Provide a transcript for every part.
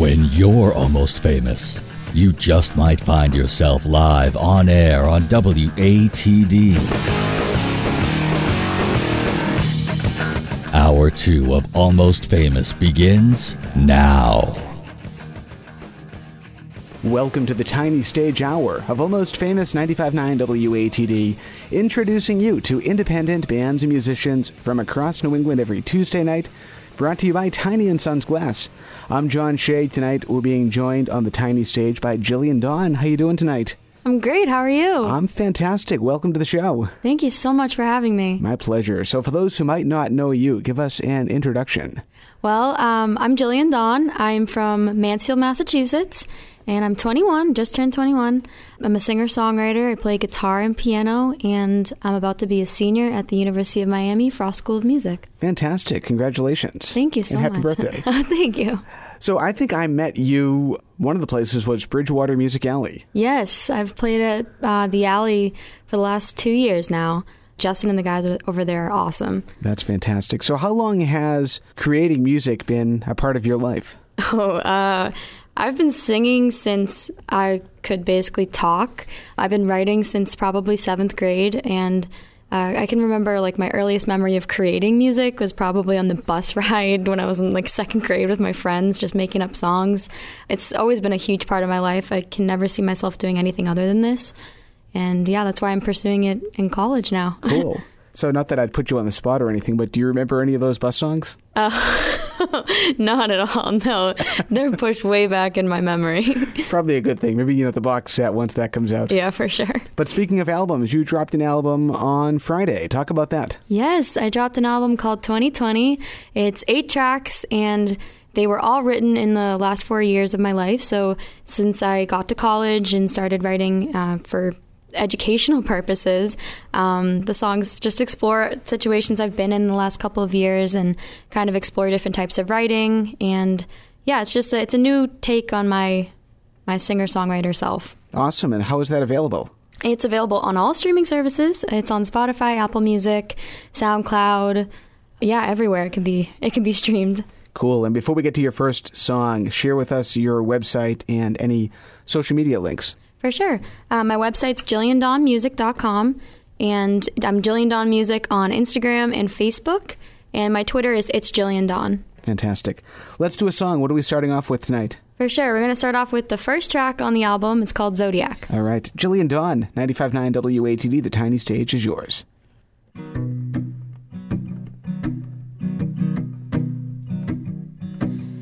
When you're almost famous, you just might find yourself live on air on WATD. Hour two of Almost Famous begins now. Welcome to the tiny stage hour of almost famous 95.9 WATD, introducing you to independent bands and musicians from across New England every Tuesday night. Brought to you by Tiny and Sons Glass. I'm John Shea. Tonight we're being joined on the tiny stage by Jillian Dawn. How you doing tonight? I'm great. How are you? I'm fantastic. Welcome to the show. Thank you so much for having me. My pleasure. So, for those who might not know you, give us an introduction. Well, um, I'm Jillian Dawn. I'm from Mansfield, Massachusetts, and I'm 21, just turned 21. I'm a singer songwriter. I play guitar and piano, and I'm about to be a senior at the University of Miami Frost School of Music. Fantastic. Congratulations. Thank you so and happy much. birthday. Thank you. So, I think I met you, one of the places was Bridgewater Music Alley. Yes, I've played at uh, the Alley for the last two years now. Justin and the guys over there are awesome. That's fantastic. So, how long has creating music been a part of your life? Oh, uh, I've been singing since I could basically talk. I've been writing since probably seventh grade, and uh, I can remember like my earliest memory of creating music was probably on the bus ride when I was in like second grade with my friends, just making up songs. It's always been a huge part of my life. I can never see myself doing anything other than this. And yeah, that's why I'm pursuing it in college now. Cool. so, not that I'd put you on the spot or anything, but do you remember any of those bus songs? Not at all. No, they're pushed way back in my memory. Probably a good thing. Maybe, you know, the box set once that comes out. yeah, for sure. But speaking of albums, you dropped an album on Friday. Talk about that. Yes, I dropped an album called 2020. It's eight tracks and they were all written in the last four years of my life. So since I got to college and started writing uh, for educational purposes, um, the songs just explore situations I've been in the last couple of years and kind of explore different types of writing. And yeah, it's just a, it's a new take on my my singer songwriter self. Awesome. And how is that available? It's available on all streaming services. It's on Spotify, Apple Music, SoundCloud. Yeah, everywhere it can be it can be streamed. Cool. And before we get to your first song, share with us your website and any social media links. For sure. Uh, my website's jilliandawnmusic.com and I'm Jillian Dawn Music on Instagram and Facebook. And my Twitter is it's Jillian Dawn. Fantastic. Let's do a song. What are we starting off with tonight? For sure. We're going to start off with the first track on the album. It's called Zodiac. All right. Jillian Dawn, 95.9 WATD. The tiny stage is yours.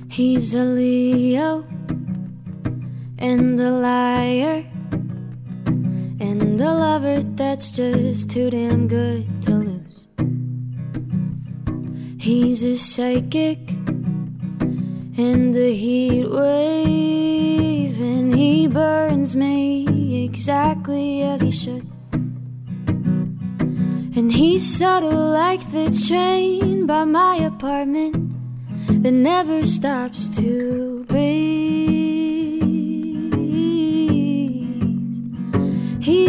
He's a Leo and a liar and a lover that's just too damn good to lose. He's a psychic and a heat wave, and he burns me exactly as he should. And he's subtle like the train by my apartment that never stops to breathe.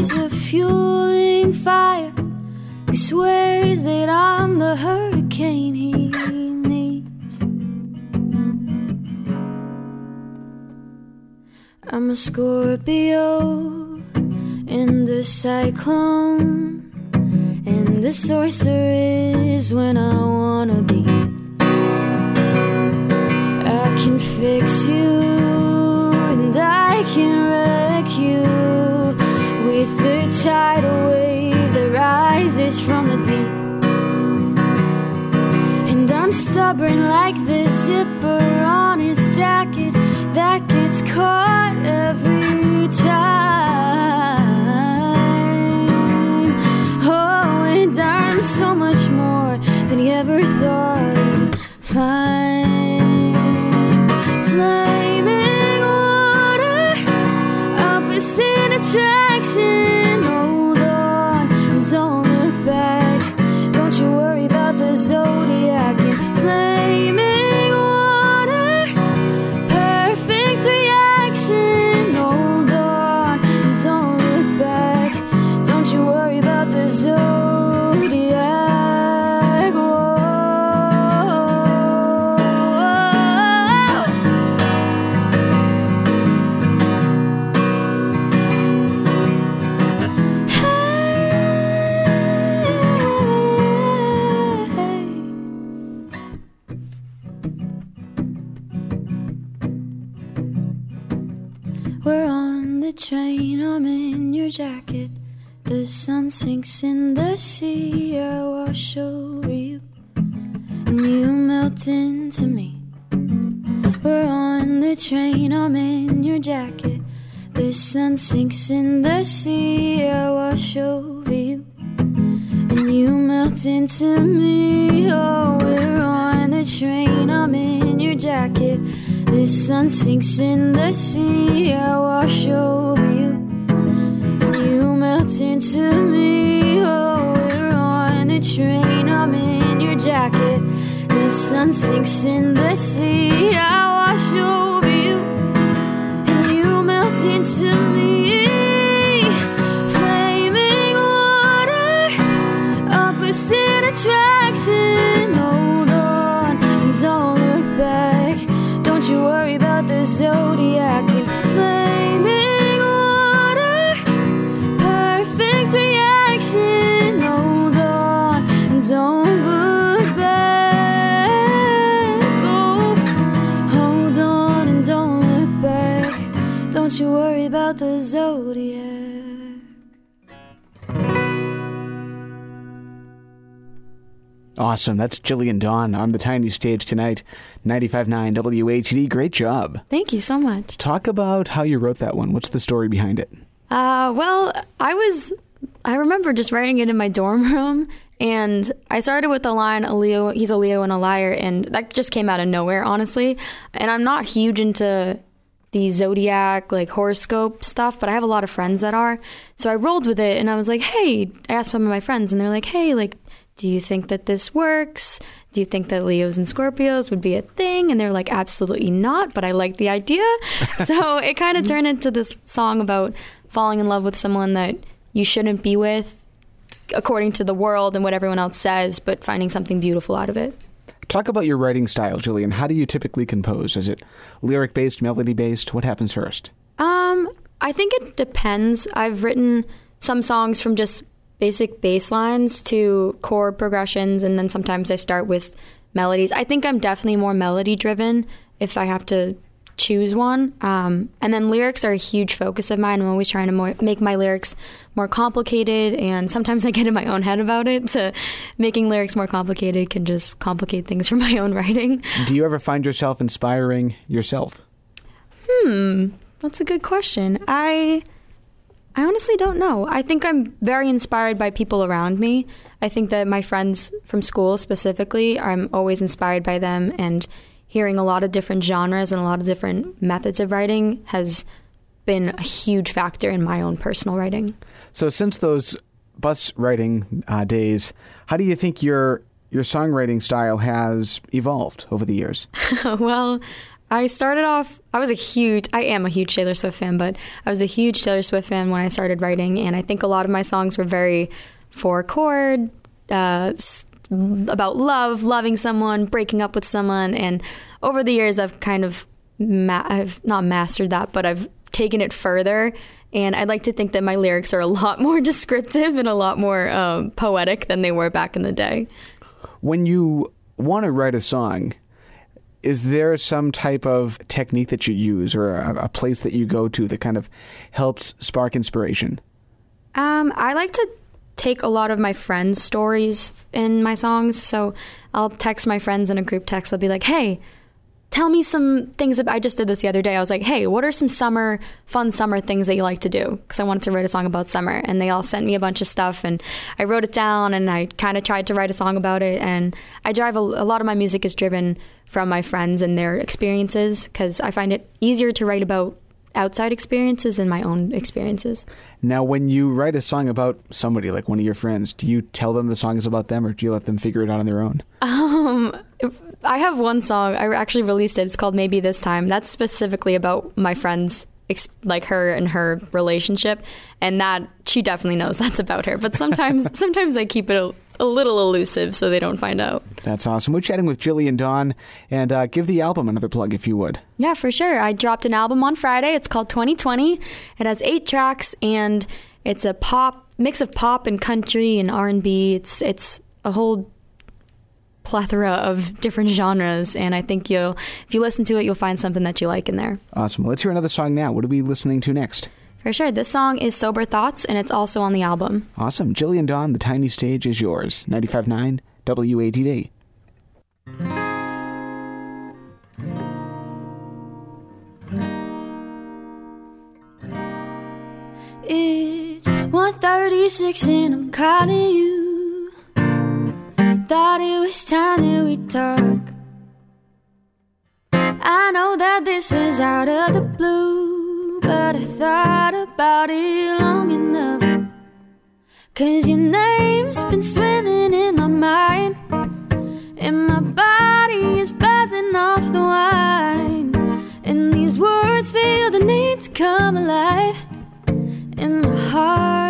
He's a fueling fire who swears that I'm the hurricane he needs. I'm a Scorpio and a cyclone, and the sorcerer is when I wanna be. I can fix you and I can tidal wave that rises from the deep. And I'm stubborn like the zipper on his jacket that gets caught every time. Oh, and I'm so much more than he ever thought. Sun sinks in the sea, I wash over you, and you melt into me. We're on the train, I'm in your jacket. The sun sinks in the sea, I wash over you, and you melt into me. Oh, we're on the train, I'm in your jacket. The sun sinks in the sea, I wash over melt into me. Oh, we're on the train, I'm in your jacket. The sun sinks in the sea, I wash over you, and you melt into me. Flaming water, opposite attraction. Awesome. That's Jillian Dawn on the tiny stage tonight. 95.9 WATD. Great job. Thank you so much. Talk about how you wrote that one. What's the story behind it? Uh, well, I was, I remember just writing it in my dorm room, and I started with the line, "A Leo, he's a Leo and a liar," and that just came out of nowhere, honestly. And I'm not huge into the zodiac, like horoscope stuff, but I have a lot of friends that are. So I rolled with it, and I was like, "Hey," I asked some of my friends, and they're like, "Hey, like, do you think that this works?" Do you think that Leos and Scorpios would be a thing? And they're like, absolutely not, but I like the idea. so it kind of turned into this song about falling in love with someone that you shouldn't be with according to the world and what everyone else says, but finding something beautiful out of it. Talk about your writing style, Jillian. How do you typically compose? Is it lyric based, melody based? What happens first? Um, I think it depends. I've written some songs from just basic bass lines to chord progressions, and then sometimes I start with melodies. I think I'm definitely more melody driven if I have to choose one. Um, and then lyrics are a huge focus of mine. I'm always trying to more, make my lyrics more complicated, and sometimes I get in my own head about it. So making lyrics more complicated can just complicate things for my own writing. Do you ever find yourself inspiring yourself? Hmm, that's a good question. I I honestly don't know. I think I'm very inspired by people around me. I think that my friends from school specifically, I'm always inspired by them and hearing a lot of different genres and a lot of different methods of writing has been a huge factor in my own personal writing. So, since those bus writing uh, days, how do you think your your songwriting style has evolved over the years? well, I started off, I was a huge, I am a huge Taylor Swift fan, but I was a huge Taylor Swift fan when I started writing. And I think a lot of my songs were very four chord, uh, about love, loving someone, breaking up with someone. And over the years, I've kind of, ma- I've not mastered that, but I've taken it further. And I'd like to think that my lyrics are a lot more descriptive and a lot more um, poetic than they were back in the day. When you want to write a song, is there some type of technique that you use or a, a, place that you go to that kind of helps spark inspiration? Um, I like to take a lot of my friends' stories in my songs. So I'll text my friends in a group text. I'll be like, hey, tell me some things. That, I just did this the other day. I was like, hey, what are some summer, fun summer things that you like to do? Because I wanted to write a song about summer. And they all sent me a bunch of stuff. And I wrote it down and I kind of tried to write a song about it. And I drive a, a lot of my music is driven from my friends and their experiences because I find it easier to write about outside experiences than my own experiences. Now, when you write a song about somebody, like one of your friends, do you tell them the song is about them or do you let them figure it out on their own? Um, I have one song, I actually released it. It's called Maybe This Time. That's specifically about my friends like her and her relationship. And that she definitely knows that's about her. But sometimes sometimes i keep it a, a, little elusive so they don't find out. That's awesome. We're chatting with jillian dawn. And uh, give the album another plug if you would. Yeah for sure. I dropped an album on friday. It's called 2020 it has eight tracks and it's a pop mix of pop and country and r&b it's it's a whole plethora of different genres and I think you'll if you listen to it you'll find something that you like in there. Awesome. Let's hear another song now. What are we listening to next? For sure. This song is Sober Thoughts, and it's also on the album. Awesome. Jillian Dawn, the tiny stage is yours. 95.9 WATD. It's 1.36 and I'm calling you Thought it was time that we talk I know that this is out of the blue But I thought about it long enough Cause your name's been swimming in my mind And my body is buzzing off the wine And these words feel the need to come alive in my heart.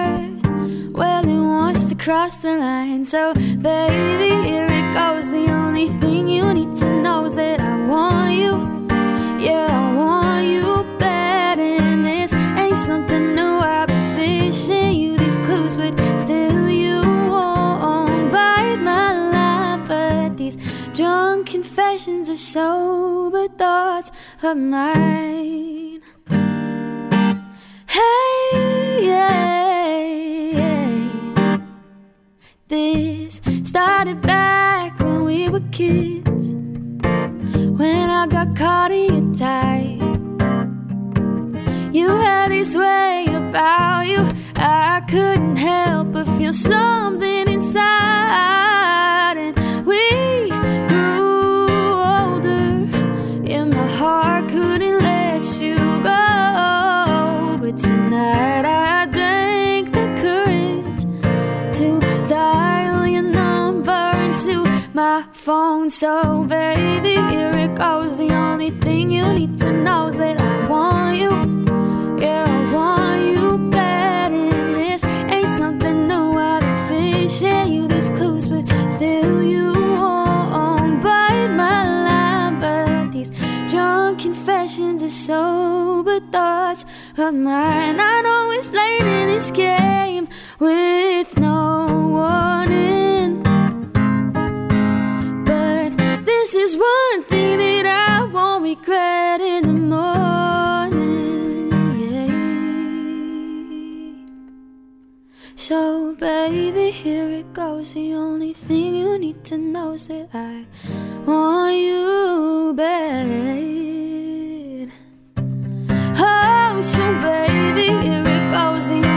Cross the line. So, baby, here it goes. The only thing you need to know is that I want you. Yeah, I want you bad. And this ain't something new. I've been fishing you these clues, but still you won't bite my line. But these drunk confessions are sober thoughts of mine. Hey, Started back when we were kids. When I got caught in your tie. You had this way about you. I couldn't help but feel something inside. My phone. So, baby, here it goes. The only thing you need to know is that I want you. Yeah, I want you bad. And this ain't something new. I've been fishing you these clues, but still you won't bite my line. But these drunk confessions are sober thoughts of mine. I know it's late in this game with no warning. Is one thing that I won't regret in the morning. Yeah. So, baby, here it goes. The only thing you need to know is that I want you bad. Oh, so baby, here it goes.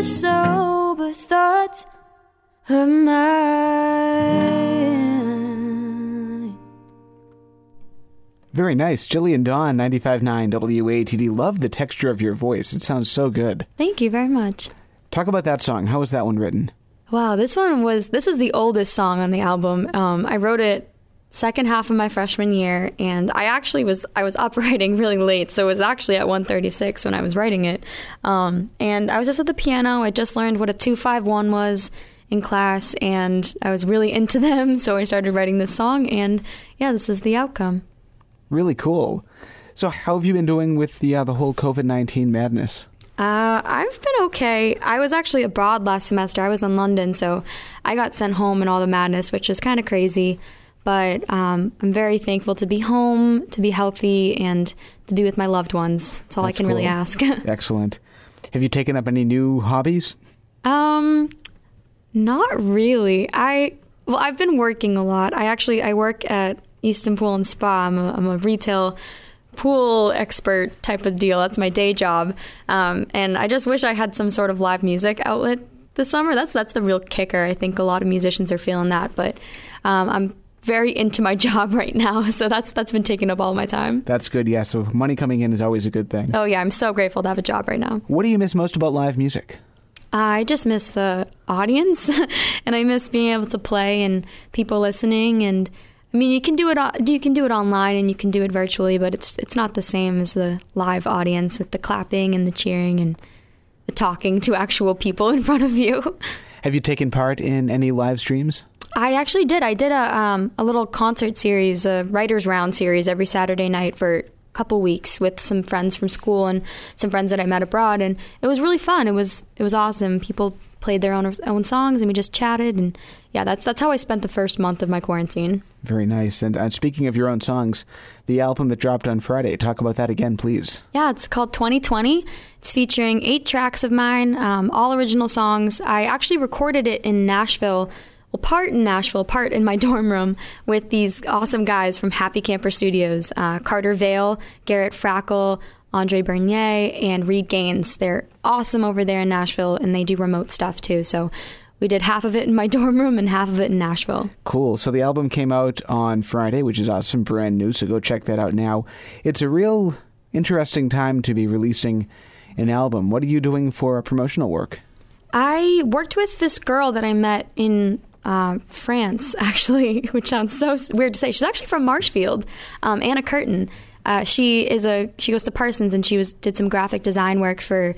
Are sober thoughts of mine. Very nice. Jillian Dawn, 95.9 WATD. Love the texture of your voice. It sounds so good. Thank you very much. Talk about that song. How was that one written? Wow, this one was this is the oldest song on the album. Um, I wrote it second half of my freshman year, and I actually was I was up writing really late, so it was actually at 1:36 when I was writing it. Um, and I was just at the piano. I just learned what a two five one was in class, and I was really into them, so I started writing this song. And yeah, this is the outcome. Really cool. So, how have you been doing with the uh, the whole COVID 19 madness? Uh, I've been okay. I was actually abroad last semester. I was in London, so I got sent home and all the madness, which is kind of crazy. But um, I'm very thankful to be home, to be healthy, and to be with my loved ones. That's all That's I can really ask. Excellent. Have you taken up any new hobbies? um, not really. I well, I've been working a lot. I actually I work at Easton Pool and Spa. I'm a, I'm a retail pool expert type of deal. That's my day job. Um, and I just wish I had some sort of live music outlet this summer. That's that's the real kicker. I think a lot of musicians are feeling that, but um, I'm very into my job right now, so that's that's been taking up all my time. That's good, yeah. So, money coming in is always a good thing. Oh yeah, I'm so grateful to have a job right now. What do you miss most about live music? I just miss the audience, and I miss being able to play and people listening, and I mean, you can do it. You can do it online and you can do it virtually, but it's it's not the same as the live audience with the clapping and the cheering and the talking to actual people in front of you. Have you taken part in any live streams? I actually did. I did a um, a little concert series, a writers round series every Saturday night for a couple weeks with some friends from school and some friends that I met abroad, and it was really fun. It was it was awesome. People played their own own songs and we just chatted and yeah, that's that's how I spent the first month of my quarantine. Very nice. And uh, speaking of your own songs, the album that dropped on Friday, talk about that again, please. Yeah, it's called 2020. It's featuring eight tracks of mine, um, all original songs. I actually recorded it in Nashville. Well, part in Nashville, part in my dorm room with these awesome guys from Happy Camper Studios uh, Carter Vale, Garrett Frackle, Andre Bernier, and Reed Gaines. They're awesome over there in Nashville, and they do remote stuff too. So we did half of it in my dorm room and half of it in Nashville. Cool. So the album came out on Friday, which is awesome, brand new. So go check that out now. It's a real interesting time to be releasing an album. What are you doing for promotional work? I worked with this girl that I met in uh, France, actually, which sounds so weird to say. She's actually from Marshfield, um, Anna Curtin. Uh, she is a she goes to Parsons and she was did some graphic design work for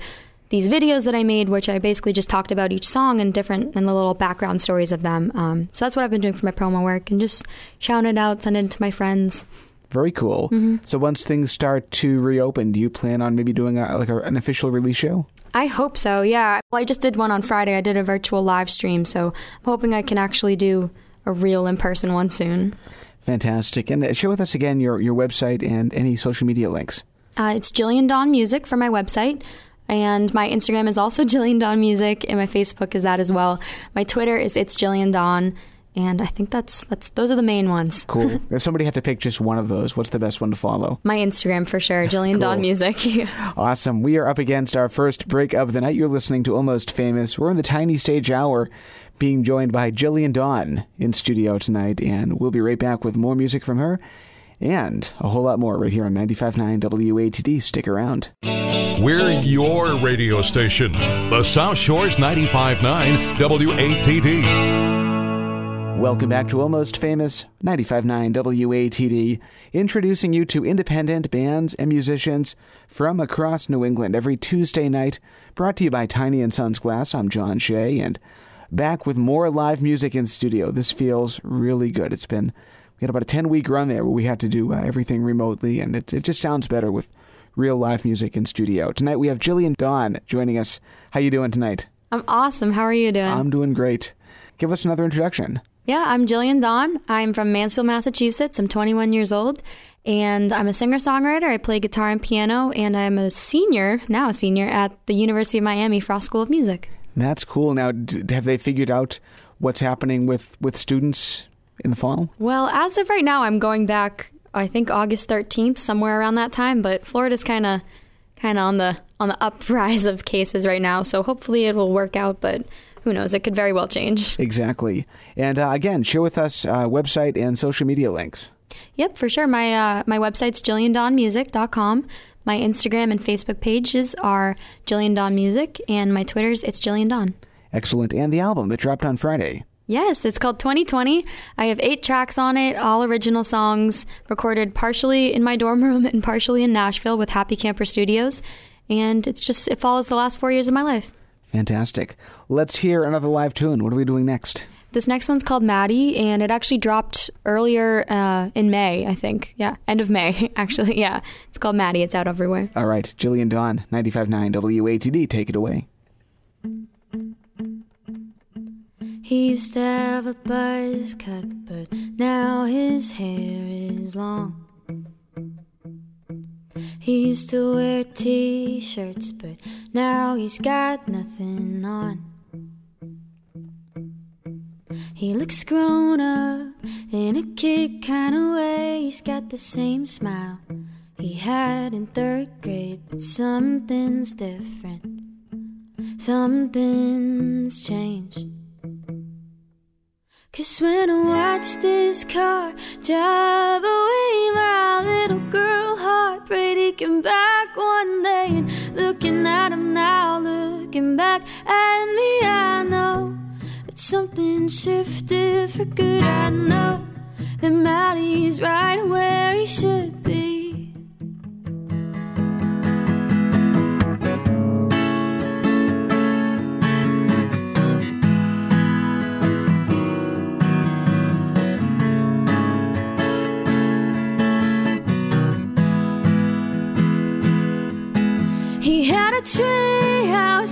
these videos that I made, which I basically just talked about each song and different and the little background stories of them. Um, so that's what I've been doing for my promo work and just shouting it out, sending it to my friends. Very cool. Mm-hmm. So once things start to reopen, do you plan on maybe doing a, like a, an official release show? I hope so. Yeah. Well, I just did one on Friday. I did a virtual live stream, so I'm hoping I can actually do a real in person one soon. Fantastic. And uh, share with us again your, your website and any social media links. Uh, it's Jillian Dawn Music for my website. And my Instagram is also Jillian Dawn Music, and my Facebook is that as well. My Twitter is It's Jillian Dawn. And I think that's that's those are the main ones. Cool. if somebody had to pick just one of those, what's the best one to follow? My Instagram for sure, Jillian cool. Dawn Music. awesome. We are up against our first break of the night. You're listening to Almost Famous. We're in the tiny stage hour, being joined by Jillian Dawn in studio tonight, and we'll be right back with more music from her and a whole lot more right here on 95.9 WATD. Stick around. We're your radio station, the South Shores 95.9 WATD. Welcome back to Almost Famous 95.9 WATD, introducing you to independent bands and musicians from across New England every Tuesday night. Brought to you by Tiny and Sons Glass. I'm John Shea, and back with more live music in studio. This feels really good. It's been we had about a 10 week run there where we had to do uh, everything remotely, and it, it just sounds better with real live music in studio. Tonight we have Jillian Dawn joining us. How you doing tonight? I'm awesome. How are you doing? I'm doing great. Give us another introduction. Yeah, I'm Jillian Dawn. I'm from Mansfield, Massachusetts. I'm 21 years old, and I'm a singer songwriter. I play guitar and piano, and I'm a senior, now a senior, at the University of Miami Frost School of Music. That's cool. Now, have they figured out what's happening with, with students in the fall? Well, as of right now, I'm going back. I think August 13th, somewhere around that time. But Florida's kind of kind of on the on the uprise of cases right now, so hopefully it will work out. But who knows? It could very well change. Exactly. And uh, again, share with us uh, website and social media links. Yep, for sure. My uh, my website's jilliandawnmusic.com. My Instagram and Facebook pages are Jillian Dawn Music, and my Twitter's it's Jillian Dawn. Excellent. And the album that dropped on Friday. Yes, it's called 2020. I have eight tracks on it, all original songs, recorded partially in my dorm room and partially in Nashville with Happy Camper Studios. And it's just, it follows the last four years of my life. Fantastic. Let's hear another live tune. What are we doing next? This next one's called Maddie, and it actually dropped earlier uh, in May, I think. Yeah, end of May, actually. Yeah, it's called Maddie. It's out everywhere. All right, Jillian Dawn, 95.9 WATD, take it away. He used to have a buzz cut, but now his hair is long. He used to wear t shirts, but now he's got nothing on. He looks grown up in a kid kind of way. He's got the same smile he had in third grade, but something's different. Something's changed. Cause when I watch this car drive away, my little girl heart breaking back one day and looking at him now, looking back at me, I know that something shifted for good. I know that Maddie's right where he should be. He had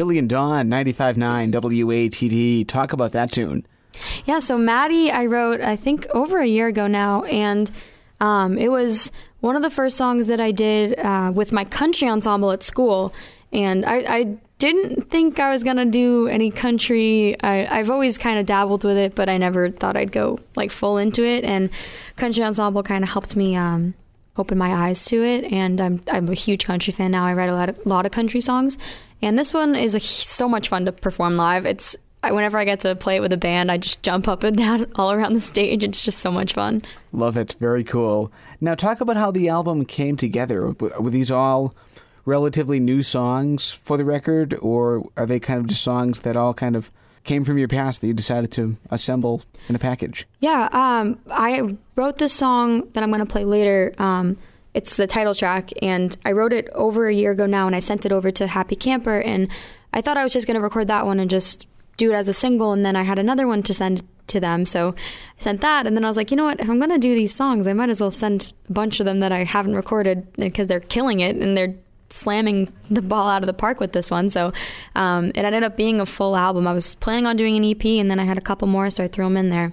Jillian Dawn, 95.9 WATD. Talk about that tune. Yeah, so Maddie, I wrote, I think, over a year ago now, and um, it was one of the first songs that I did uh, with my country ensemble at school. And I, I didn't think I was gonna do any country. I, I've always kind of dabbled with it, but I never thought I'd go like full into it. And country ensemble kind of helped me um, open my eyes to it. And I'm I'm a huge country fan now. I write a lot of, lot of country songs, and this one is a, so much fun to perform live. It's I, whenever I get to play it with a band, I just jump up and down all around the stage. It's just so much fun. Love it. Very cool. Now, talk about how the album came together. Were these all relatively new songs for the record, or are they kind of just songs that all kind of came from your past that you decided to assemble in a package? Yeah, um, I wrote this song that I'm going to play later. Um, it's the title track, and I wrote it over a year ago now, and I sent it over to Happy Camper, and I thought I was just going to record that one and just do it as a single, and then I had another one to send to them, so I sent that, and then I was like, you know what? If I'm going to do these songs, I might as well send a bunch of them that I haven't recorded because they're killing it, and they're slamming the ball out of the park with this one. So um, it ended up being a full album. I was planning on doing an EP, and then I had a couple more, so I threw them in there.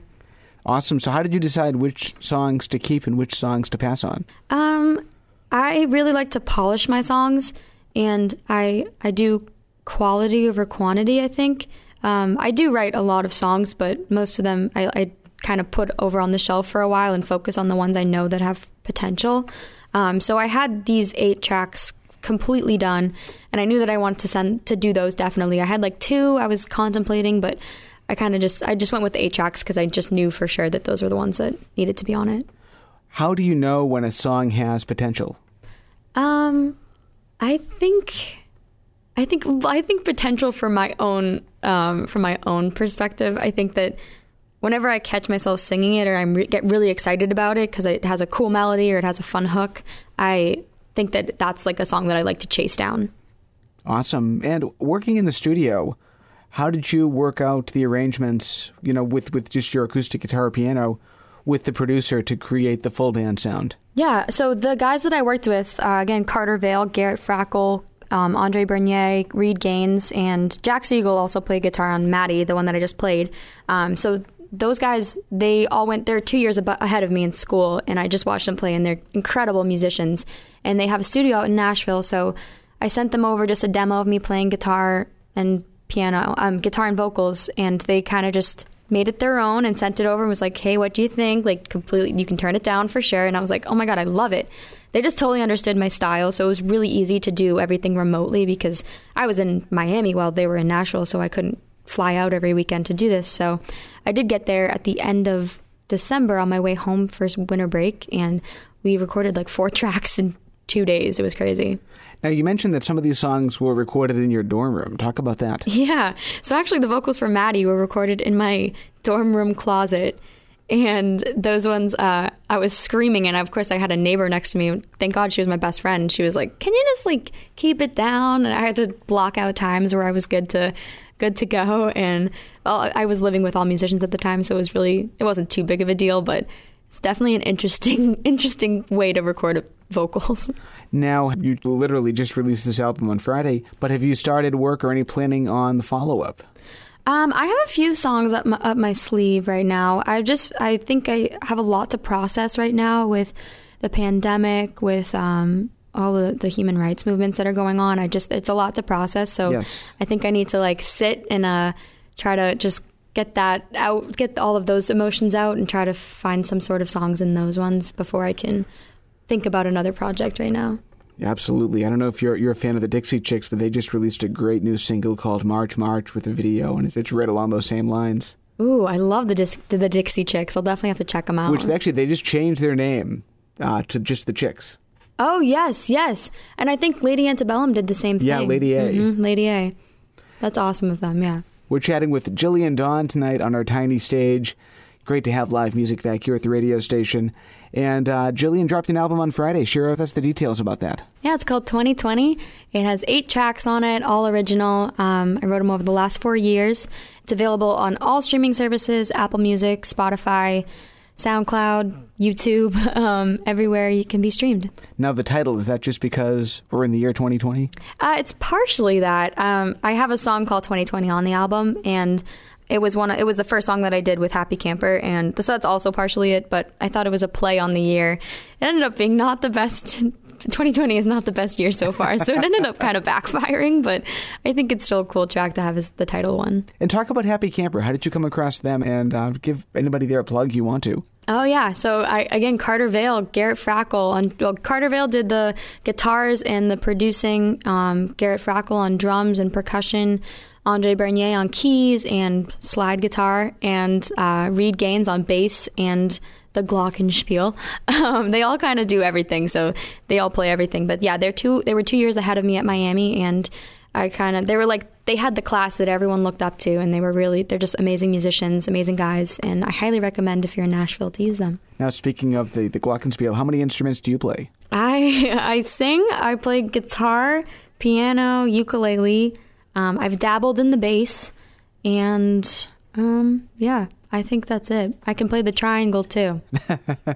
Awesome. So, how did you decide which songs to keep and which songs to pass on? Um, I really like to polish my songs, and I I do quality over quantity. I think um, I do write a lot of songs, but most of them I, I kind of put over on the shelf for a while and focus on the ones I know that have potential. Um, so I had these eight tracks completely done, and I knew that I wanted to send to do those definitely. I had like two I was contemplating, but I kind of just I just went with the eight tracks because I just knew for sure that those were the ones that needed to be on it. How do you know when a song has potential? Um, I think, I think, I think potential for my own, um, from my own perspective. I think that whenever I catch myself singing it or I re- get really excited about it because it has a cool melody or it has a fun hook, I think that that's like a song that I like to chase down. Awesome. And working in the studio, how did you work out the arrangements, you know, with, with just your acoustic guitar or piano with the producer to create the full band sound? Yeah, so the guys that I worked with, uh, again, Carter Vale, Garrett Frackle, um, Andre Bernier, Reed Gaines, and Jack Siegel also played guitar on Maddie, the one that I just played. Um, so those guys, they all went, they're two years ab- ahead of me in school, and I just watched them play, and they're incredible musicians. And they have a studio out in Nashville, so I sent them over just a demo of me playing guitar and piano, um, guitar and vocals, and they kind of just made it their own and sent it over and was like, "Hey, what do you think?" Like completely, you can turn it down for sure. And I was like, "Oh my god, I love it." They just totally understood my style, so it was really easy to do everything remotely because I was in Miami while they were in Nashville, so I couldn't fly out every weekend to do this. So I did get there at the end of December on my way home for winter break, and we recorded like four tracks in two days. It was crazy. Now, you mentioned that some of these songs were recorded in your dorm room. Talk about that. Yeah. So actually, the vocals for Maddie were recorded in my dorm room closet. And those ones, uh, I was screaming, and of course, I had a neighbor next to me. Thank God she was my best friend. She was like, "Can you just like keep it down?" And I had to block out times where I was good to good to go. And well, I was living with all musicians at the time, so it was really it wasn't too big of a deal, but it's definitely an interesting interesting way to record vocals. Now, you literally just released this album on Friday, but have you started work or any planning on the follow up? Um, I have a few songs up my, up my sleeve right now. I just I think I have a lot to process right now with the pandemic, with um, all the, the human rights movements that are going on. I just it's a lot to process. So yes. I think I need to like sit and uh, try to just get that out, get all of those emotions out, and try to find some sort of songs in those ones before I can think about another project right now. Absolutely. I don't know if you're you're a fan of the Dixie Chicks, but they just released a great new single called March March with a video, and it's right along those same lines. Ooh, I love the Dis- the Dixie Chicks. I'll definitely have to check them out. Which they actually they just changed their name uh, to just the Chicks. Oh yes, yes, and I think Lady Antebellum did the same thing. Yeah, Lady A. Mm-hmm, Lady A. That's awesome of them. Yeah. We're chatting with Jillian Dawn tonight on our tiny stage. Great to have live music back here at the radio station. And uh, Jillian dropped an album on Friday. Share with us the details about that. Yeah, it's called 2020. It has eight tracks on it, all original. Um, I wrote them over the last four years. It's available on all streaming services Apple Music, Spotify, SoundCloud, YouTube, um, everywhere you can be streamed. Now, the title, is that just because we're in the year 2020? Uh, it's partially that. Um, I have a song called 2020 on the album, and it was one. It was the first song that I did with Happy Camper, and so that's also partially it. But I thought it was a play on the year. It ended up being not the best. 2020 is not the best year so far, so it ended up kind of backfiring. But I think it's still a cool track to have as the title one. And talk about Happy Camper. How did you come across them? And uh, give anybody there a plug you want to. Oh yeah, so I again Carter Vale, Garrett Frackle on well, Carter Vale did the guitars and the producing. Um, Garrett Frackle on drums and percussion. Andre Bernier on keys and slide guitar, and uh, Reed Gaines on bass and the glockenspiel. Um, they all kind of do everything, so they all play everything. But yeah, they're two. They were two years ahead of me at Miami, and I kind of they were like they had the class that everyone looked up to, and they were really they're just amazing musicians, amazing guys, and I highly recommend if you're in Nashville to use them. Now, speaking of the the glockenspiel, how many instruments do you play? I I sing. I play guitar, piano, ukulele. Um, I've dabbled in the bass, and um, yeah, I think that's it. I can play the triangle too.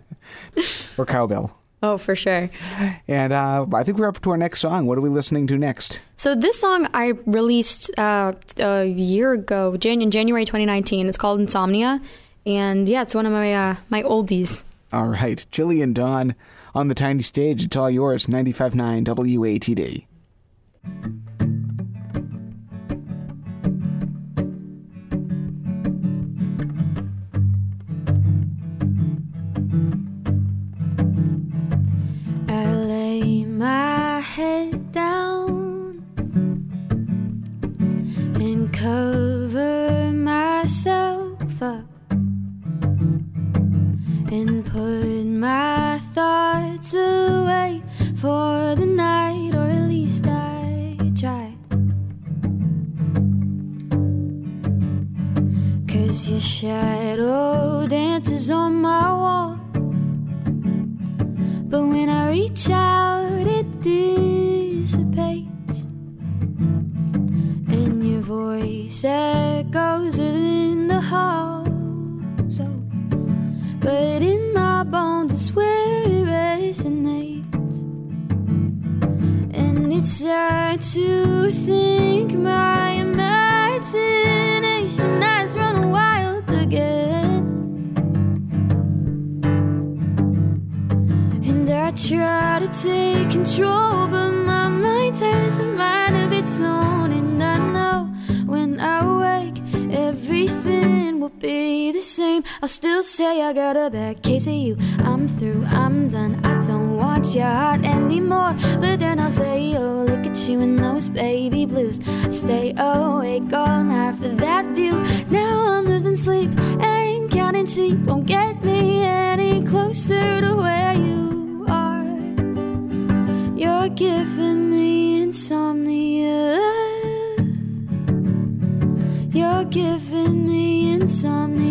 or cowbell. Oh, for sure. And uh, I think we're up to our next song. What are we listening to next? So this song I released uh, a year ago, Jan- in January 2019. It's called Insomnia, and yeah, it's one of my uh, my oldies. All right, Jillian Dawn on the tiny stage. It's all yours. 95.9 WATD. Of you. I'm through, I'm done. I don't want your heart anymore. But then I'll say, oh, look at you in those baby blues. Stay awake all night for that view. Now I'm losing sleep and counting sheep won't get me any closer to where you are. You're giving me insomnia. You're giving me insomnia.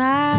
Force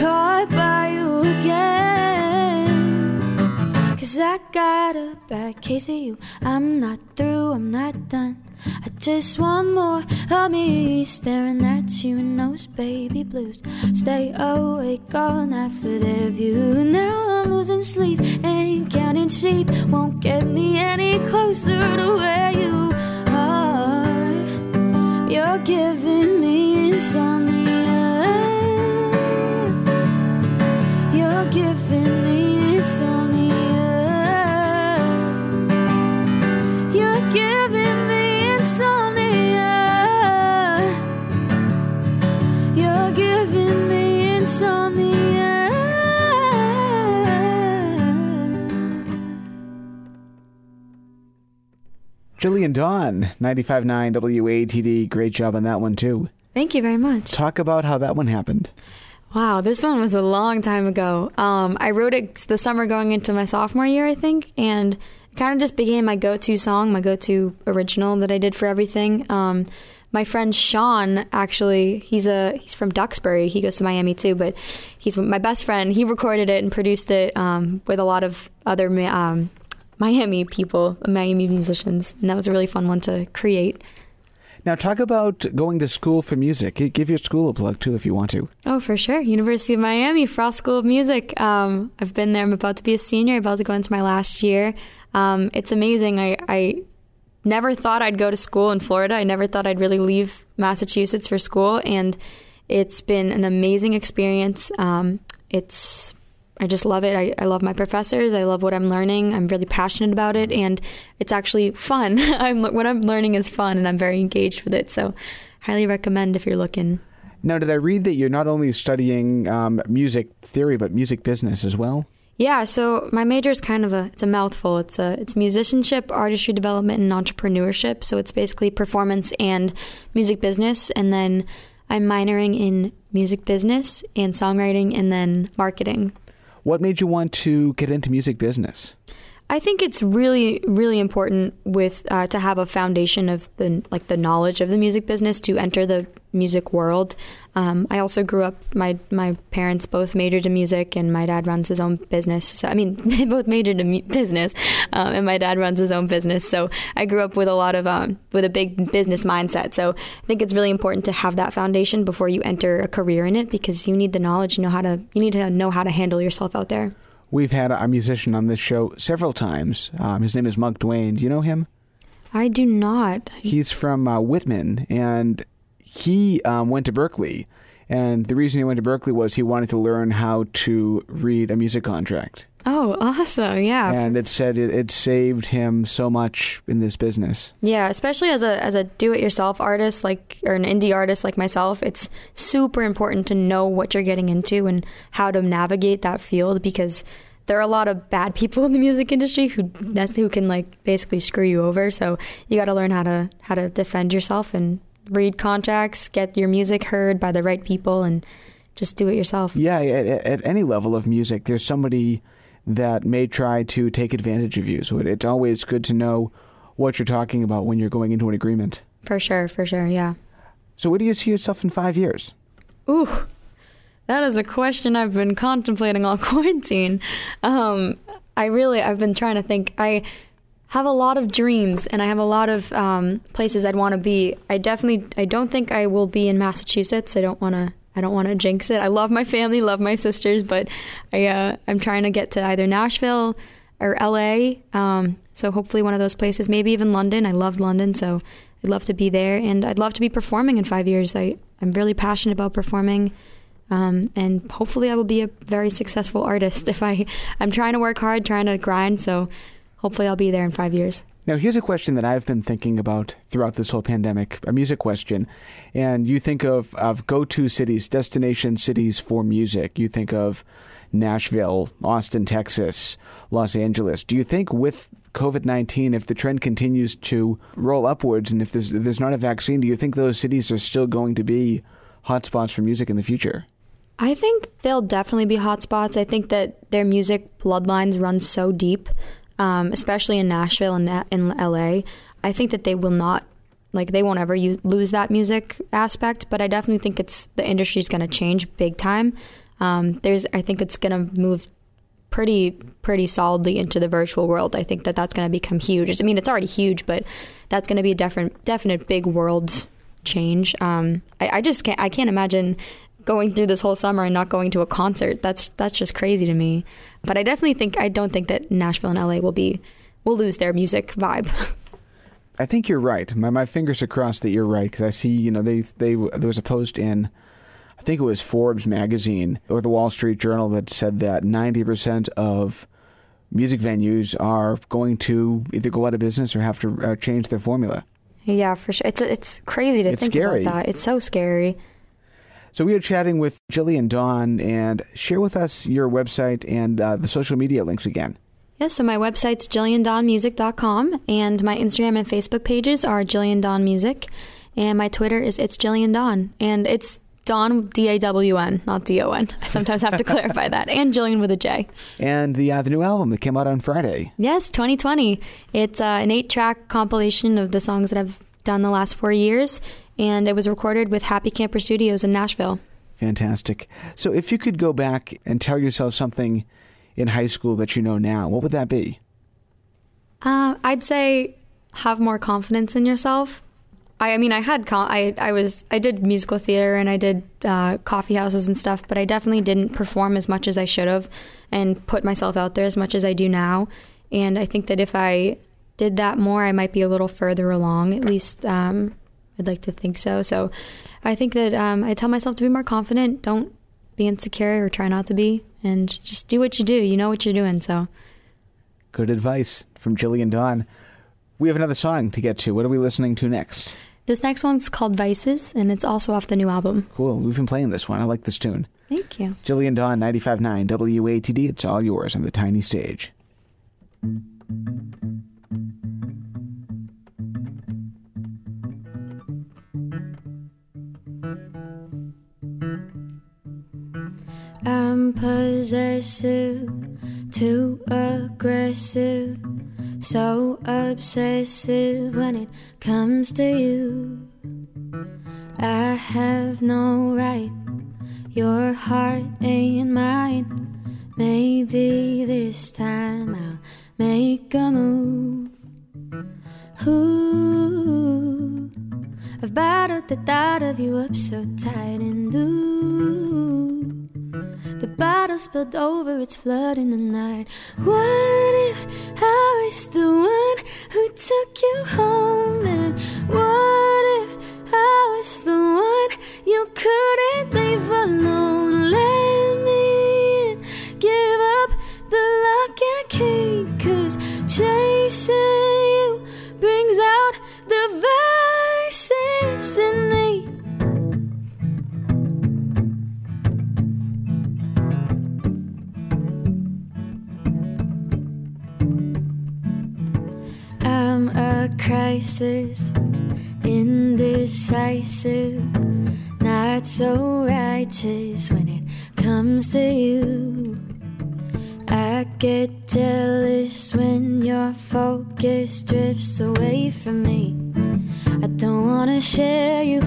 Caught by you again. Cause I got a bad case of you. I'm not through, I'm not done. I just want more of me staring at you in those baby blues. Stay awake all night for their view. Now I'm losing sleep, ain't counting sheep. Won't get me any closer to where you are. You're giving me insomnia. Giving me insomnia. You're giving me insomnia. You're giving me insomnia. Jillian Dawn, 95.9 WATD. Great job on that one, too. Thank you very much. Talk about how that one happened. Wow, this one was a long time ago. Um, I wrote it the summer going into my sophomore year, I think, and it kind of just became my go-to song, my go-to original that I did for everything. Um, my friend Sean, actually, he's a he's from Duxbury. He goes to Miami too, but he's my best friend. He recorded it and produced it um, with a lot of other um, Miami people, Miami musicians, and that was a really fun one to create. Now, talk about going to school for music. Give your school a plug, too, if you want to. Oh, for sure. University of Miami, Frost School of Music. Um, I've been there. I'm about to be a senior, about to go into my last year. Um, it's amazing. I, I never thought I'd go to school in Florida. I never thought I'd really leave Massachusetts for school. And it's been an amazing experience. Um, it's I just love it. I, I love my professors. I love what I'm learning. I'm really passionate about it, and it's actually fun. I'm what I'm learning is fun, and I'm very engaged with it. So, highly recommend if you're looking. Now, did I read that you're not only studying um, music theory, but music business as well? Yeah, so my major is kind of a it's a mouthful. It's a it's musicianship, artistry development, and entrepreneurship. So it's basically performance and music business. And then I'm minoring in music business and songwriting, and then marketing. What made you want to get into music business? I think it's really, really important with uh, to have a foundation of the like the knowledge of the music business to enter the music world. Um, I also grew up. My my parents both majored in music, and my dad runs his own business. So I mean, they both majored in mu- business, um, and my dad runs his own business. So I grew up with a lot of um, with a big business mindset. So I think it's really important to have that foundation before you enter a career in it because you need the knowledge. You know how to you need to know how to handle yourself out there. We've had a musician on this show several times. Um, his name is Monk Dwayne. Do you know him? I do not. He's from uh, Whitman, and he um, went to Berklee. And the reason he went to Berklee was he wanted to learn how to read a music contract. Oh, awesome! Yeah, And it said it, it saved him so much in this business. Yeah, especially as a as a do-it-yourself artist like or an indie artist like myself, it's super important to know what you're getting into and how to navigate that field because there are a lot of bad people in the music industry who who can like basically screw you over. So you got to learn how to how to defend yourself and read contracts, get your music heard by the right people, and just do it yourself. Yeah, at, at any level of music, there's somebody that may try to take advantage of you. So it, it's always good to know what you're talking about when you're going into an agreement. For sure, for sure, yeah. So, where do you see yourself in five years? Ooh, that is a question I've been contemplating all quarantine. Um, I really, I've been trying to think. I have a lot of dreams, and I have a lot of um, places I'd want to be. I definitely, I don't think I will be in Massachusetts. I don't want to. I don't want to jinx it. I love my family, love my sisters, but I, uh, I'm trying to get to either Nashville or LA. Um, so hopefully one of those places, maybe even London. I loved London, so I'd love to be there, and I'd love to be performing in five years. I, I'm really passionate about performing. Um, and hopefully I will be a very successful artist if I I'm trying to work hard trying to grind so hopefully I'll be there in 5 years. Now, here's a question that I've been thinking about throughout this whole pandemic a music question. And you think of, of go to cities, destination cities for music. You think of Nashville, Austin, Texas, Los Angeles. Do you think with COVID 19, if the trend continues to roll upwards and if there's, there's not a vaccine, do you think those cities are still going to be hotspots for music in the future? I think they'll definitely be hotspots. I think that their music bloodlines run so deep, um, especially in Nashville and in LA. I think that they will not, like, they won't ever use, lose that music aspect. But I definitely think it's the industry is going to change big time. Um, there's, I think it's going to move pretty pretty solidly into the virtual world. I think that that's going to become huge. I mean, it's already huge, but that's going to be a definite definite big world change. Um, I, I just can't I can't imagine going through this whole summer and not going to a concert. That's that's just crazy to me. But I definitely think I don't think that Nashville and LA will be will lose their music vibe. I think you're right. My my fingers are crossed that you're right because I see you know they they there was a post in I think it was Forbes magazine or the Wall Street Journal that said that 90% of music venues are going to either go out of business or have to uh, change their formula. yeah, for sure. It's it's crazy to It's think scary. about that. It's so scary. So we are chatting with Jillian Dawn and share with us your website and uh, the social media links again. Yes, so my website's jilliandawnmusic.com and my Instagram and Facebook pages are Jillian Dawn Music and my Twitter is it's Jillian Dawn and it's Dawn D A W N, not D O N. I sometimes have to clarify that. And Jillian with a J. And the uh, the new album that came out on Friday. Yes, 2020. It's uh, an eight-track compilation of the songs that I've done the last four years, and it was recorded with Happy Camper Studios in Nashville. Fantastic. So if you could go back and tell yourself something in high school that you know now, what would that be? Uh, I'd say have more confidence in yourself. I, I mean, I had con- I I was I did musical theater and I did uh, coffee houses and stuff, but I definitely didn't perform as much as I should have and put myself out there as much as I do now. And I think that if I did that more, I might be a little further along. At least um, I'd like to think so. So I think that um, I tell myself to be more confident. Don't be insecure or try not to be, and just do what you do. You know what you're doing. So. Good advice from Jillian Dawn. We have another song to get to. What are we listening to next? This next one's called Vices, and it's also off the new album. Cool. We've been playing this one. I like this tune. Thank you. Jillian Dawn, 95.9 WATD. It's all yours on the tiny stage. I'm possessive, too aggressive, so obsessive when it comes to you. I have no right, your heart ain't mine. Maybe this time I'll make a move. Ooh, I've bottled the thought of you up so tight and ooh. The bottle spilled over, it's flooding the night. What if I was the one who took you home? And what if I was the one you couldn't leave alone? Let me in, give up the lock and key, cause chasing you brings out the vices in me. Crisis, indecisive, not so righteous when it comes to you. I get jealous when your focus drifts away from me. I don't wanna share you.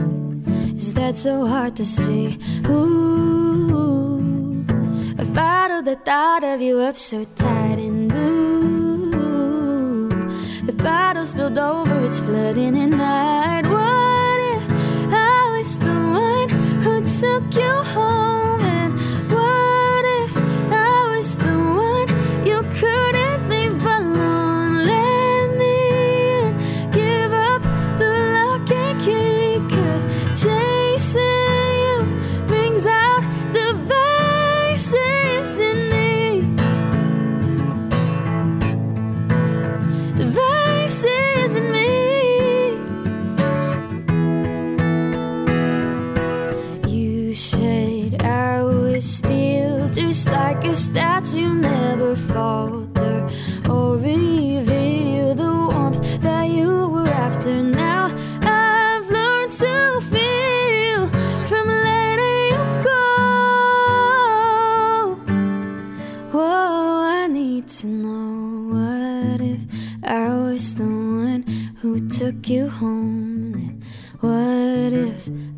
Is that so hard to see? Ooh, I've bottled the thought of you up so tight the bottle spilled over, it's flooding at night. What if I was the one who took you home?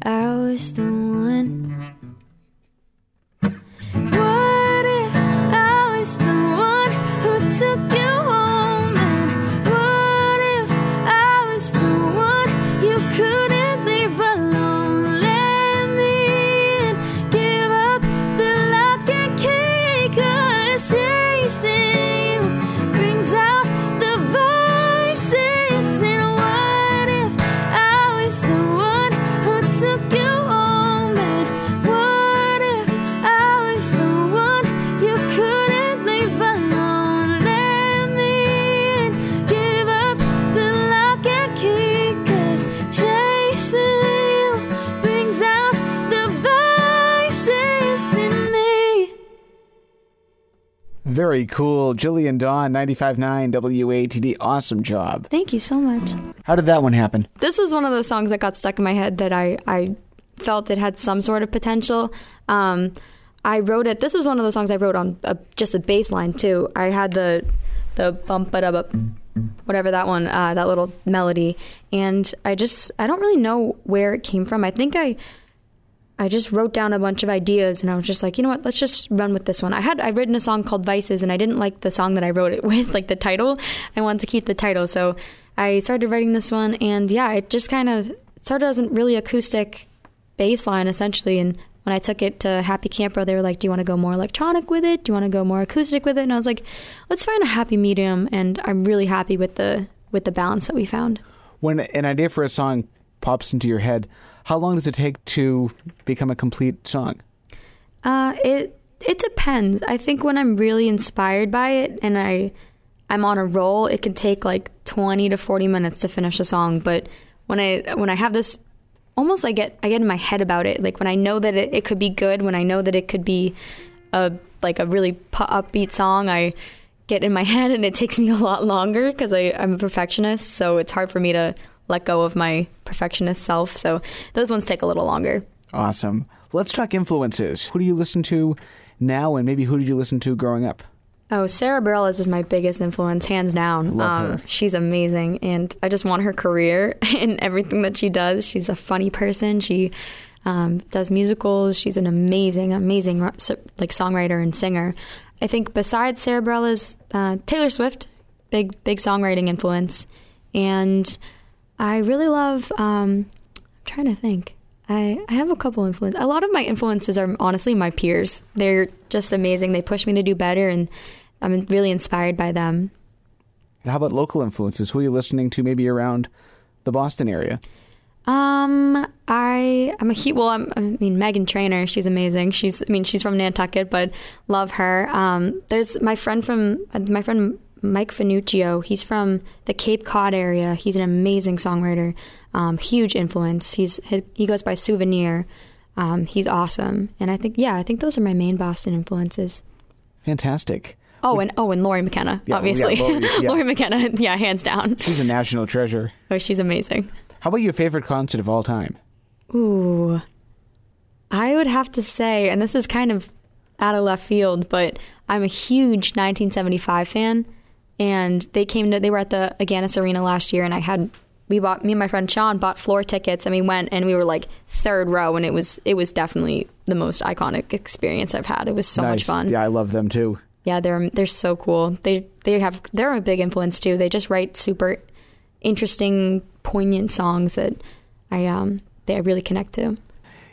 I was the Very cool. Jillian Dawn, 95.9 WATD. Awesome job. Thank you so much. How did that one happen? This was one of those songs that got stuck in my head that I, I felt it had some sort of potential. Um, I wrote it. This was one of the songs I wrote on a, just a bass line too. I had the the bump but up whatever that one uh, that little melody, and I just I don't really know where it came from. I think I I just wrote down a bunch of ideas and I was just like, you know what, let's just run with this one. I had I written a song called Vices and I didn't like the song that I wrote it with, like the title. I wanted to keep the title, so I started writing this one and yeah, it just kind of started as a really acoustic bass line essentially and when I took it to Happy Camper, they were like, "Do you want to go more electronic with it? Do you want to go more acoustic with it?" And I was like, "Let's find a happy medium." And I'm really happy with the with the balance that we found. When an idea for a song pops into your head, how long does it take to become a complete song? Uh, it it depends. I think when I'm really inspired by it and I I'm on a roll, it can take like 20 to 40 minutes to finish a song. But when I when I have this almost I get I get in my head about it. Like when I know that it, it could be good, when I know that it could be a like a really upbeat song, I get in my head and it takes me a lot longer because I'm a perfectionist. So it's hard for me to let go of my perfectionist self. So those ones take a little longer. Awesome. Let's talk influences. Who do you listen to now, and maybe who did you listen to growing up? Oh, Sara Bareilles is my biggest influence, hands down. Love um, her. She's amazing, and I just want her career and everything that she does. She's a funny person. She um, does musicals. She's an amazing, amazing like songwriter and singer. I think besides Sara Bareilles, uh, Taylor Swift, big big songwriting influence, and I really love. Um, I'm trying to think. I, I have a couple influences. A lot of my influences are honestly my peers. They're just amazing. They push me to do better, and I'm really inspired by them. How about local influences? Who are you listening to maybe around the Boston area? Um, I I'm a he. Well, I'm, i mean Meghan Trainor. She's amazing. She's I mean she's from Nantucket, but love her. Um, there's my friend from uh, my friend Mike Finuccio. He's from the Cape Cod area. He's an amazing songwriter. Um, huge influence. He's he goes by Souvenir. Um, he's awesome, and I think yeah, I think those are my main Boston influences. Fantastic. Oh, and oh, and Lori McKenna, yeah, obviously. Yeah, Lori, yeah. Lori McKenna, yeah, hands down. She's a national treasure. Oh, she's amazing. How about your favorite concert of all time? Ooh, I would have to say, and this is kind of out of left field, but I'm a huge 1975 fan and they came to they were at the Agganis Arena last year, and I had we bought me and my friend Sean bought floor tickets, and we went and we were like third row, and it was it was definitely the most iconic experience I've had. It was so nice. much fun. Yeah, I love them too. Yeah, they're they're so cool. They they have they're a big influence too. They just write super interesting, poignant songs that I um they I really connect to.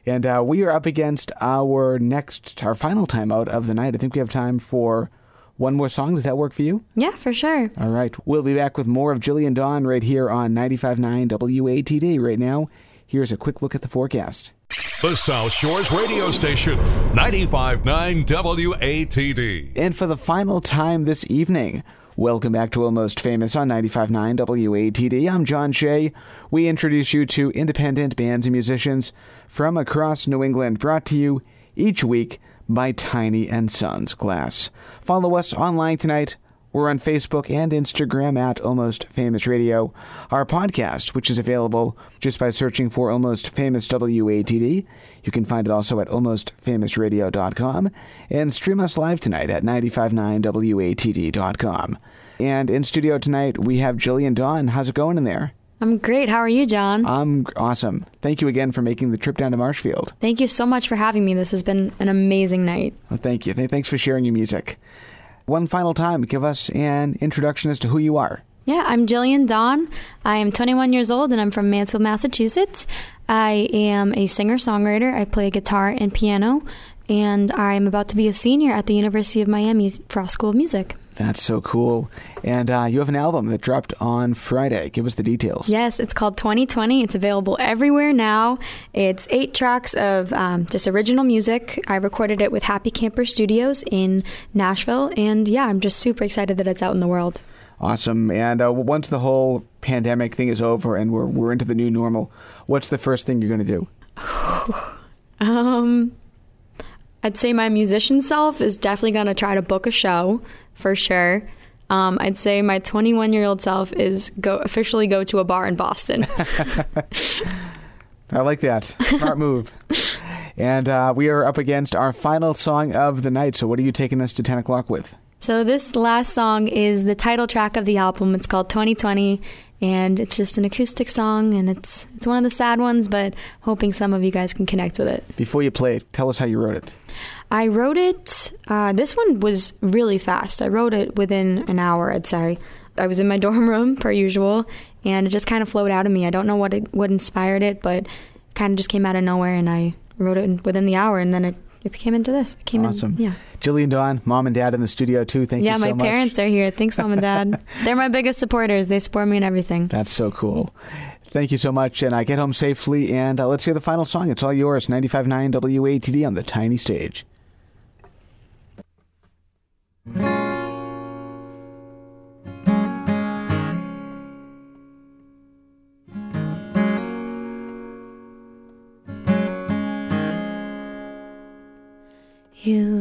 And uh, we are up against our next, our final timeout of the night. I think we have time for one more song. Does that work for you? Yeah, for sure. All right. We'll be back with more of Jillian Dawn right here on 95.9 WATD. Right now, here's a quick look at the forecast. The South Shores radio station, 95.9 WATD. And for the final time this evening, Welcome back to Almost Famous on 95.9 WATD. I'm John Shea. We introduce you to independent bands and musicians from across New England, brought to you each week by Tiny and Sons Glass. Follow us online tonight. We're on Facebook and Instagram at Almost Famous Radio. Our podcast, which is available just by searching for Almost Famous WATD. You can find it also at almostfamousradio.com and stream us live tonight at 959watd.com. And in studio tonight, we have Jillian Dawn. How's it going in there? I'm great. How are you, John? I'm awesome. Thank you again for making the trip down to Marshfield. Thank you so much for having me. This has been an amazing night. Well, thank you. Thanks for sharing your music. One final time, give us an introduction as to who you are. Yeah, I'm Jillian Dawn. I am 21 years old and I'm from Mansfield, Massachusetts. I am a singer songwriter. I play guitar and piano, and I'm about to be a senior at the University of Miami Frost School of Music. That's so cool. And uh, you have an album that dropped on Friday. Give us the details. Yes, it's called 2020. It's available everywhere now. It's eight tracks of um, just original music. I recorded it with Happy Camper Studios in Nashville. And yeah, I'm just super excited that it's out in the world. Awesome. And uh, once the whole pandemic thing is over and we're, we're into the new normal, what's the first thing you're going to do? um, I'd say my musician self is definitely going to try to book a show for sure. Um, I'd say my 21 year old self is go officially go to a bar in Boston. I like that smart move. And uh, we are up against our final song of the night. So, what are you taking us to 10 o'clock with? So, this last song is the title track of the album. It's called 2020, and it's just an acoustic song, and it's it's one of the sad ones, but hoping some of you guys can connect with it. Before you play it, tell us how you wrote it. I wrote it. Uh, this one was really fast. I wrote it within an hour. I'd say. I was in my dorm room per usual, and it just kind of flowed out of me. I don't know what it, what inspired it, but it kind of just came out of nowhere, and I wrote it within the hour, and then it, it came into this. It came awesome. In, yeah. Jillian Dawn, mom and dad in the studio too. Thank yeah, you so much. Yeah, my parents are here. Thanks, mom and dad. They're my biggest supporters. They support me in everything. That's so cool. Thank you so much, and I get home safely. And uh, let's hear the final song. It's all yours. 95.9 WATD on the tiny stage. You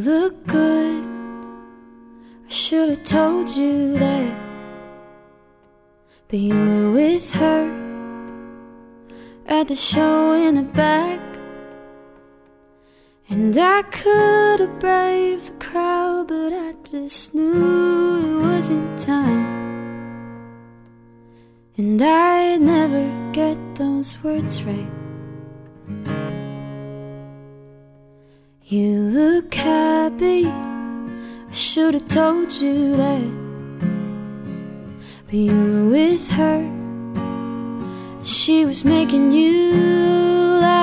look good. I should have told you that. But you were with her at the show in the back. And I could have braved the crowd, but I just knew it wasn't time. And I'd never get those words right. You look happy. I should have told you that. But you were with her. She was making you laugh.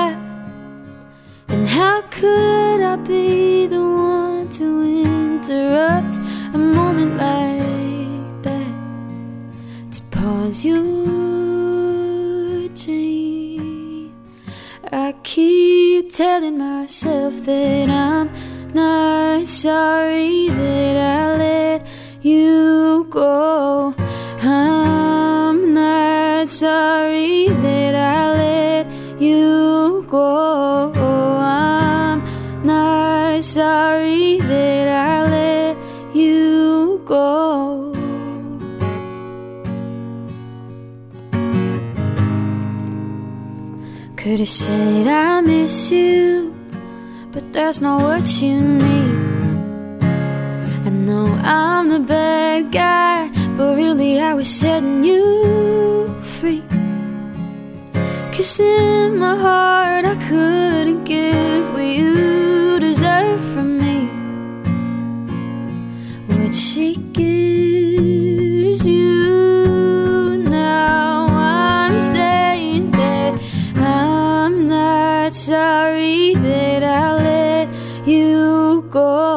Could I be the one to interrupt a moment like that? To pause your dream. I keep telling myself that I'm not sorry that I let you go. I'm not sorry that I let you go. Sorry that I let you go. Could have said I miss you, but that's not what you need. I know I'm the bad guy, but really I was setting you free. Cause in my heart I couldn't give what you go.